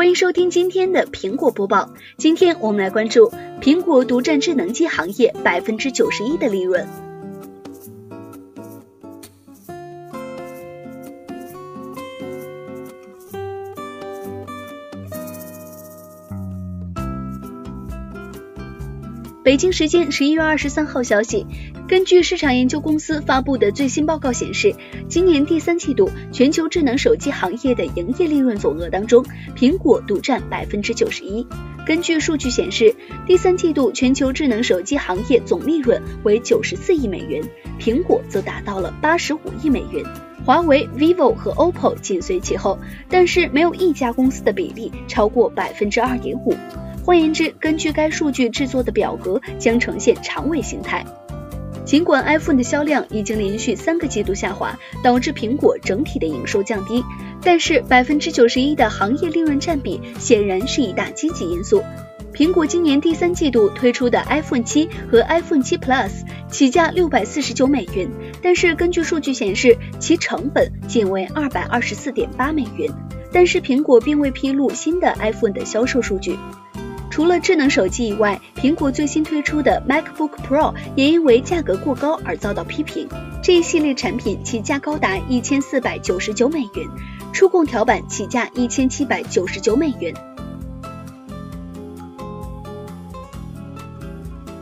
欢迎收听今天的苹果播报。今天我们来关注苹果独占智能机行业百分之九十一的利润。北京时间十一月二十三号消息，根据市场研究公司发布的最新报告显示，今年第三季度全球智能手机行业的营业利润总额当中，苹果独占百分之九十一。根据数据显示，第三季度全球智能手机行业总利润为九十四亿美元，苹果则达到了八十五亿美元，华为、vivo 和 OPPO 紧随其后，但是没有一家公司的比例超过百分之二点五。换言之，根据该数据制作的表格将呈现长尾形态。尽管 iPhone 的销量已经连续三个季度下滑，导致苹果整体的营收降低，但是百分之九十一的行业利润占比显然是一大积极因素。苹果今年第三季度推出的 iPhone 七和 iPhone 七 Plus 起价六百四十九美元，但是根据数据显示，其成本仅为二百二十四点八美元。但是苹果并未披露新的 iPhone 的销售数据。除了智能手机以外，苹果最新推出的 MacBook Pro 也因为价格过高而遭到批评。这一系列产品起价高达一千四百九十九美元，触控条板起价一千七百九十九美元。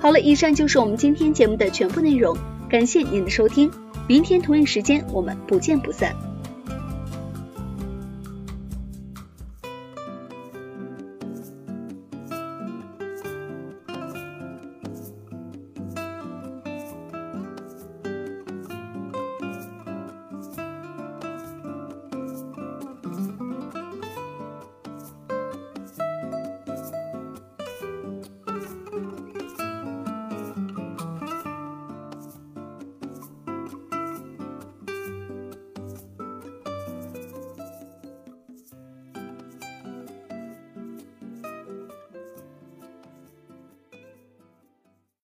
好了，以上就是我们今天节目的全部内容，感谢您的收听，明天同一时间我们不见不散。